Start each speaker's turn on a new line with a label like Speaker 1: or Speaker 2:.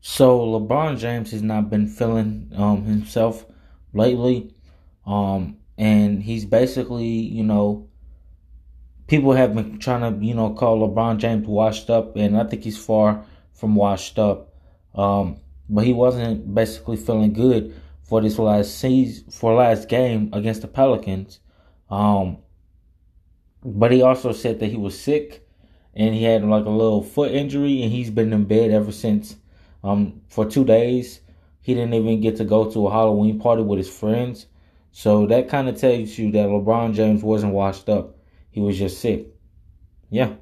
Speaker 1: So LeBron James has not been feeling um, himself lately, um, and he's basically, you know, people have been trying to, you know, call LeBron James washed up, and I think he's far from washed up. Um, but he wasn't basically feeling good for this last season, for last game against the Pelicans. Um, but he also said that he was sick and he had like a little foot injury, and he's been in bed ever since. Um, for two days, he didn't even get to go to a Halloween party with his friends. So that kind of tells you that LeBron James wasn't washed up. He was just sick. Yeah.